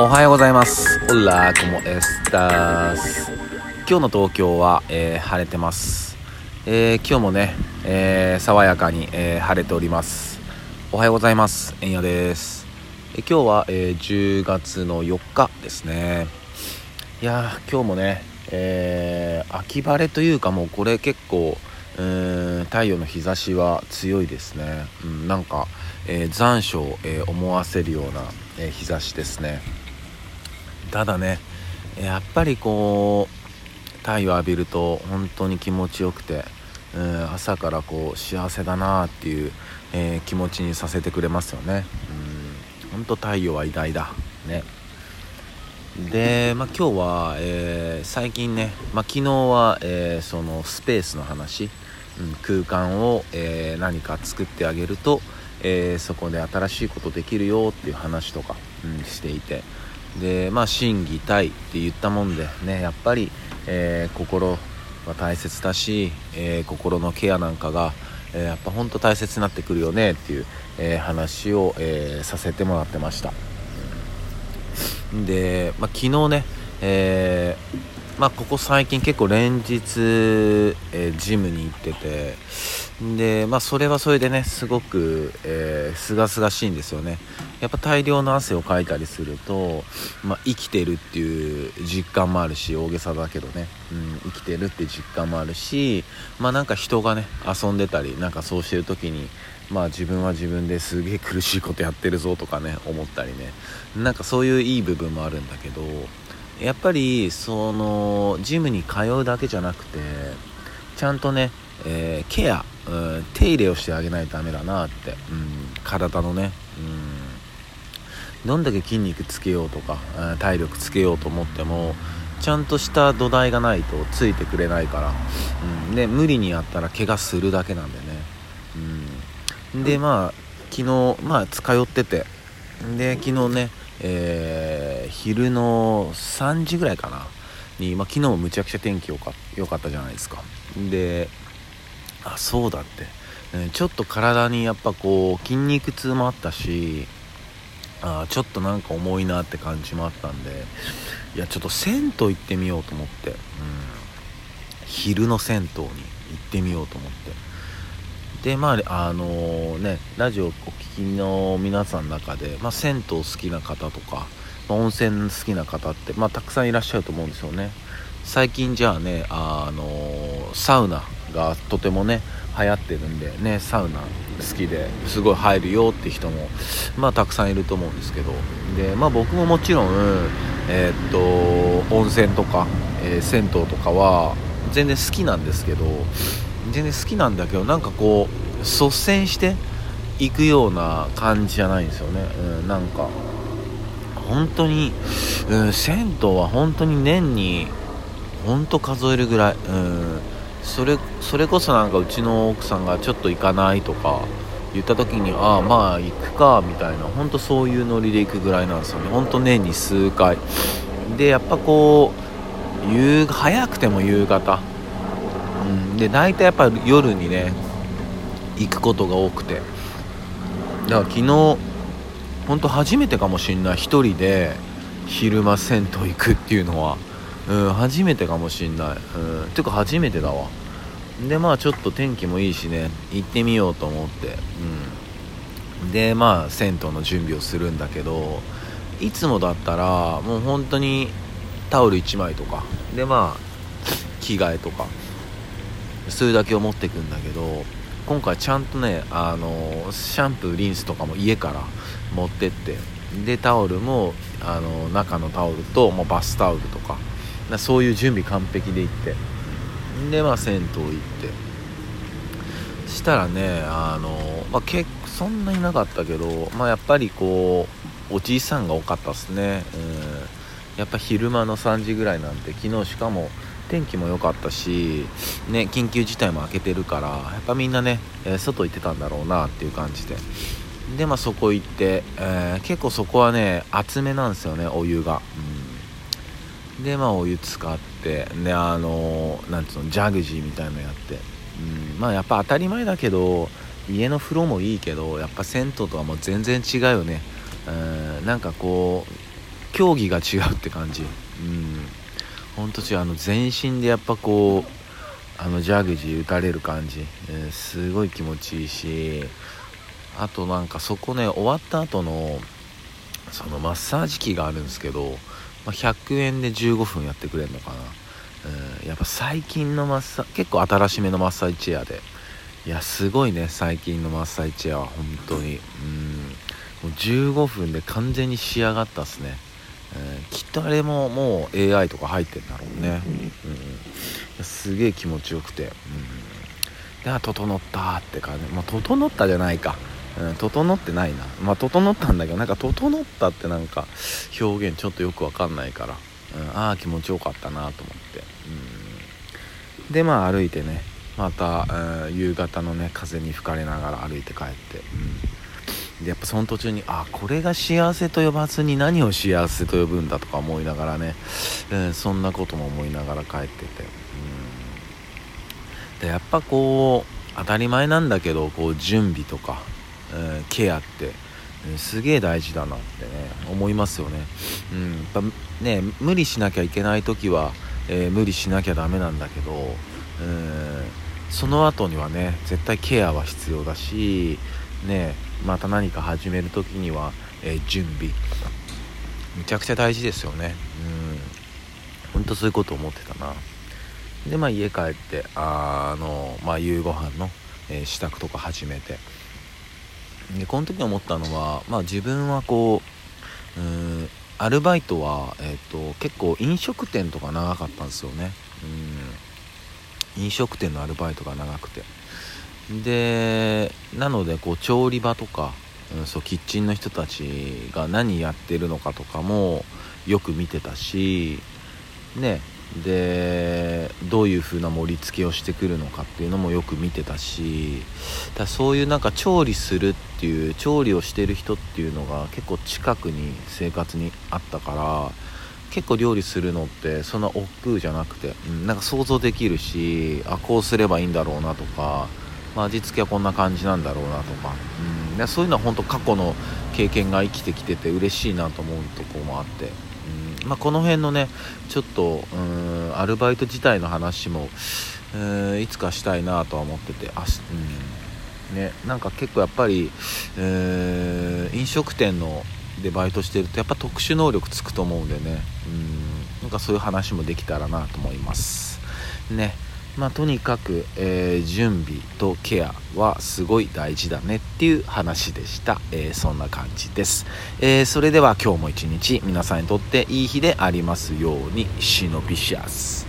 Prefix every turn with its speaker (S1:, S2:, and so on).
S1: おはようございます。オラコモエスタス今日の東京は、えー、晴れてます、えー、今日もね、えー、爽やかに、え晴れております。おはようございます。えんやです、え今日は、え10月の4日ですね。いやー今日もね、え秋晴れというかもうこれ結構うん太陽の日差しは強いですね、うん、なんか、えー残暑を、えー思わせるような、えー日差しですね。ただねやっぱりこう太陽浴びると本当に気持ちよくて、うん、朝からこう幸せだなっていう、えー気持ちにさせてくれますよね、うん、本当太陽は偉大だ。ね。で、まあ、今日は、えー最近ね、まあ、昨日は、えーそのスペースの話、うん、空間を、えー何か作ってあげると、えそこで新しいことできるよっていう話とか、うん、していてでまあ心技体って言ったもんでねやっぱり、えー心は大切だし、えー心のケアなんかが、えーやっぱ本当大切になってくるよねっていう、え話を、えさせてもらってました。で、まあ、昨日ね、えまあ、ここ最近結構連日、えジムに行っててで、まあ、それはそれでねすごくすがすがしいんですよねやっぱ大量の汗をかいたりすると、まあ、生きてるっていう実感もあるし大げさだけどね、うん、生きてるって実感もあるしまあなんか人がね遊んでたりなんかそうしてる時にまあ自分は自分ですげえ苦しいことやってるぞとかね思ったりね。なんかそういういい部分もあるんだけどやっぱりそのジムに通うだけじゃなくてちゃんとね、えーケア、うん、手入れをしてあげないとダメだなって、うん、体のね、どんだけ筋肉つけようとか、体力つけようと思ってもちゃんとした土台がないとついてくれないから、うん、で無理にやったら怪我するだけなんでね、うん、でまあ昨日まあ通っててで昨日ね、えー昼の3時ぐらいかな。に、まあ、昨日もむちゃくちゃ天気良かかったじゃないですか。であそうだって、ちょっと体にやっぱこう筋肉痛もあったしあちょっとなんか重いなって感じもあったんでいやちょっと銭湯行ってみようと思って、うん、昼の銭湯に行ってみようと思って。でまああのねラジオお聞きの皆さんの中で、まあ、銭湯好きな方とか、まあ温泉好きな方って、まあ、たくさんいらっしゃると思うんですよね。最近じゃあねあのサウナがとてもね流行ってるんでね。サウナ好きですごい入るよって人もまあたくさんいると思うんですけど。でまあ僕ももちろんえーっと温泉とか、えー銭湯とかは全然好きなんですけど全然好きなんだけどなんかこう率先して行くような感じじゃないんですよね、うん、なんか本当に、うん、銭湯は本当に年に本当数えるぐらい、うん、それそれこそなんかうちの奥さんがちょっと行かないとか言った時にああまあ行くかみたいな本当そういうノリで行くぐらいなんですよね。本当年に数回。でやっぱこう夕早くても夕方。うん、で大体やっぱ夜にね行くことが多くて。だから昨日本当初めてかもしんない一人で昼間銭湯行くっていうのは、うん、初めてかもしんない、うん、ていうか初めてだわ。でまあちょっと天気もいいしね。行ってみようと思って、うん、でまあ銭湯の準備をするんだけどいつもだったらもう本当にタオル1枚とか。でまあ着替えとか。それだけを持ってくんだけど今回ちゃんとねあのシャンプーリンスとかも家から持ってって。でタオルもあの中のタオルともうバスタオルとか。なそういう準備完璧で行って。でまあ銭湯行って。したらねあの、まあ、結構そんなになかったけど、まあ、やっぱりこうおじいさんが多かったっすね、うん、やっぱ昼間の3時ぐらいなんて昨日しかも天気も良かったし、ね、緊急事態も明けてるからやっぱみんなね、え外行ってたんだろうなっていう感じで。でまあそこ行って、えー結構そこはね厚めなんですよねお湯が、うん、でまあお湯使ってであのなんつうのジャグジーみたいのやって、うん、まあやっぱ当たり前だけど家の風呂もいいけどやっぱ銭湯とはもう全然違うよね。うんなんかこう競技が違うって感じ。うん。本当違うあの全身でやっぱこうあのジャグジー打たれる感じ、えー、すごい気持ちいいし。あとなんかそこね終わった後のそのマッサージ機があるんですけど、まあ、100円で15分やってくれるのかな、うん、やっぱ最近のマッサ結構新しめのマッサージチェアで。いやすごいね最近のマッサージチェアは本当に。うんもう15分で完全に仕上がったっすね、えー、きっとあれももう AI とか入ってんだろうね、うん、すげえ気持ちよくて、うん、では整ったって感じ。まあ整ったじゃないか。うん、整ってないな。まあ整ったんだけどなんか整ったってなんか表現ちょっとよくわかんないから、うん、ああ気持ちよかったなと思って、うん、でまあ歩いてねまた、うん、夕方のね風に吹かれながら歩いて帰って、うん、でやっぱその途中にあこれが幸せと呼ばずに何を幸せと呼ぶんだとか思いながらね、うん、そんなことも思いながら帰ってて、うん、でやっぱこう当たり前なんだけどこう準備とかケアって、すげえ大事だなってね思いますよね,、うん、やっぱね無理しなきゃいけない時は、えー、無理しなきゃダメなんだけど、えその後にはね絶対ケアは必要だしねまた何か始める時には、え準備。めちゃくちゃ大事ですよね。うん。ほんとそういうこと思ってたな。でまあ家帰ってあのまあ夕ご飯の、え支度とか始めて。でこの時思ったのは、まあ、自分はこううんアルバイトは、えーと、結構飲食店とか長かったんですよね。うん。飲食店のアルバイトが長くて。でなのでこう調理場とか、うん、そうキッチンの人たちが何やってるのかとかもよく見てたしねでどういう風な盛り付けをしてくるのかっていうのもよく見てたしだそういうなんか調理するっていう調理をしてる人っていうのが結構近くに生活にあったから結構料理するのってそんな億劫じゃなくて、うん、なんか想像できるしあこうすればいいんだろうなとか、まあ、味付けはこんな感じなんだろうなとか、うん、そういうのは本当過去の経験が生きてきてて嬉しいなと思うとこもあって。まあ、この辺のねちょっとうんアルバイト自体の話もいつかしたいなとは思っててあ、うん。ね、なんか結構やっぱり、えー、飲食店のでバイトしてるとやっぱ特殊能力つくと思うんでね。うん。なんかそういう話もできたらなと思います。ね。まあ、とにかく、えー、準備とケアはすごい大事だねっていう話でした、えー、そんな感じです、えー、それでは今日も一日皆さんにとっていい日でありますように。シノビシアス。